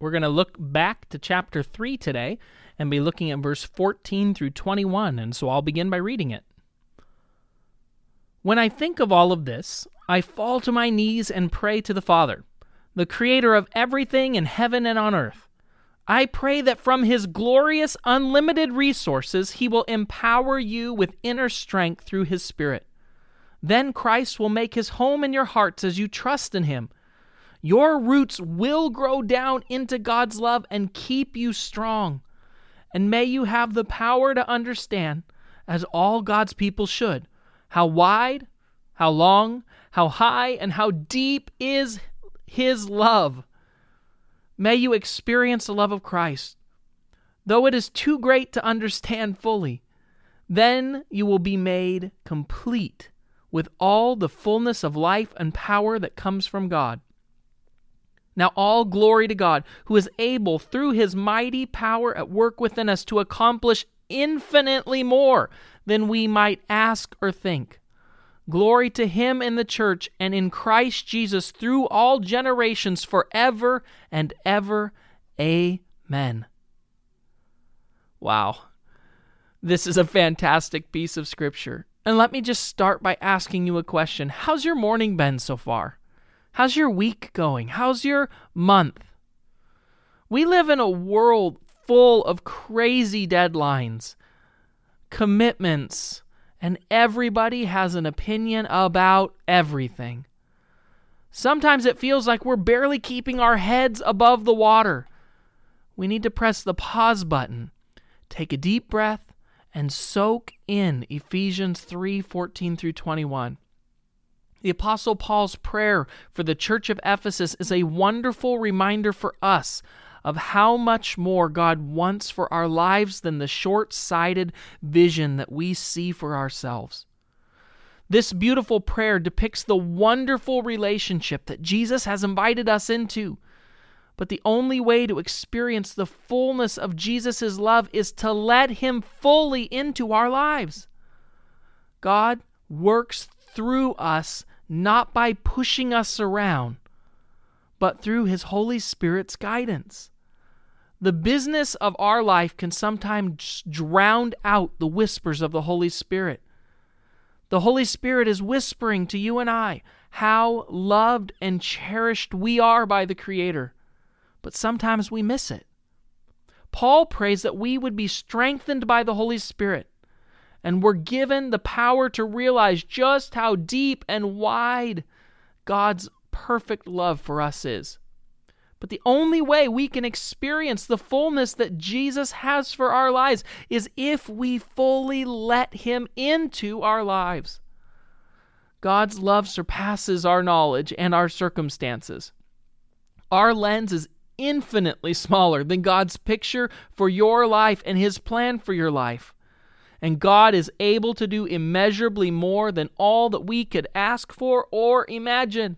We're going to look back to chapter 3 today and be looking at verse 14 through 21, and so I'll begin by reading it. When I think of all of this, I fall to my knees and pray to the Father, the creator of everything in heaven and on earth. I pray that from his glorious, unlimited resources, he will empower you with inner strength through his Spirit. Then Christ will make his home in your hearts as you trust in him your roots will grow down into God's love and keep you strong. And may you have the power to understand, as all God's people should, how wide, how long, how high, and how deep is His love. May you experience the love of Christ. Though it is too great to understand fully, then you will be made complete with all the fullness of life and power that comes from God. Now, all glory to God, who is able, through his mighty power at work within us, to accomplish infinitely more than we might ask or think. Glory to him in the church and in Christ Jesus through all generations, forever and ever. Amen. Wow. This is a fantastic piece of scripture. And let me just start by asking you a question How's your morning been so far? How's your week going? How's your month? We live in a world full of crazy deadlines, commitments, and everybody has an opinion about everything. Sometimes it feels like we're barely keeping our heads above the water. We need to press the pause button, take a deep breath, and soak in Ephesians 3 14 through 21. The Apostle Paul's prayer for the church of Ephesus is a wonderful reminder for us of how much more God wants for our lives than the short sighted vision that we see for ourselves. This beautiful prayer depicts the wonderful relationship that Jesus has invited us into. But the only way to experience the fullness of Jesus' love is to let Him fully into our lives. God works through us not by pushing us around, but through His Holy Spirit's guidance. The business of our life can sometimes drown out the whispers of the Holy Spirit. The Holy Spirit is whispering to you and I how loved and cherished we are by the Creator, but sometimes we miss it. Paul prays that we would be strengthened by the Holy Spirit and we're given the power to realize just how deep and wide God's perfect love for us is. But the only way we can experience the fullness that Jesus has for our lives is if we fully let Him into our lives. God's love surpasses our knowledge and our circumstances. Our lens is infinitely smaller than God's picture for your life and His plan for your life and God is able to do immeasurably more than all that we could ask for or imagine.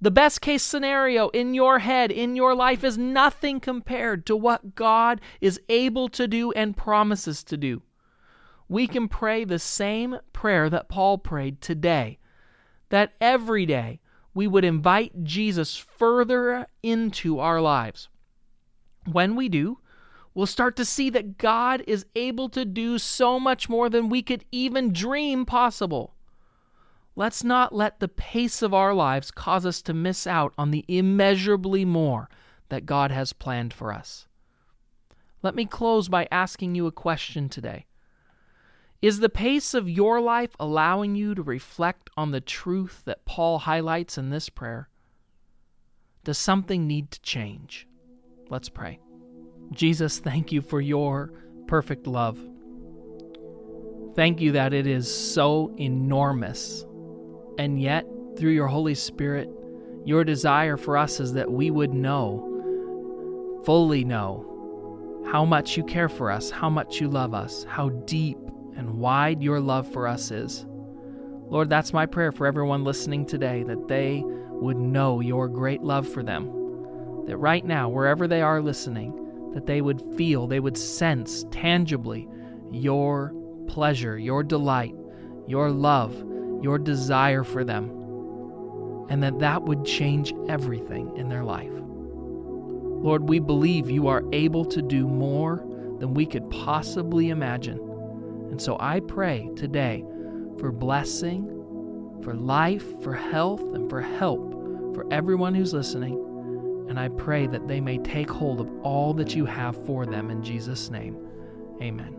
The best case scenario in your head, in your life, is nothing compared to what God is able to do and promises to do. We can pray the same prayer that Paul prayed today, that every day we would invite Jesus further into our lives. When we do, we'll start to see that God is able to do so much more than we could even dream possible. Let's not let the pace of our lives cause us to miss out on the immeasurably more that God has planned for us. Let me close by asking you a question today. Is the pace of your life allowing you to reflect on the truth that Paul highlights in this prayer? Does something need to change? Let's pray. Jesus, thank you for your perfect love. Thank you that it is so enormous. And yet, through your Holy Spirit, your desire for us is that we would know fully know how much you care for us, how much you love us, how deep and wide your love for us is. Lord, that's my prayer for everyone listening today that they would know your great love for them. That right now, wherever they are listening, that they would feel, they would sense tangibly your pleasure, your delight, your love, your desire for them, and that that would change everything in their life. Lord, we believe you are able to do more than we could possibly imagine. And so I pray today for blessing, for life, for health, and for help for everyone who's listening. And I pray that they may take hold of all that you have for them in Jesus' name. Amen.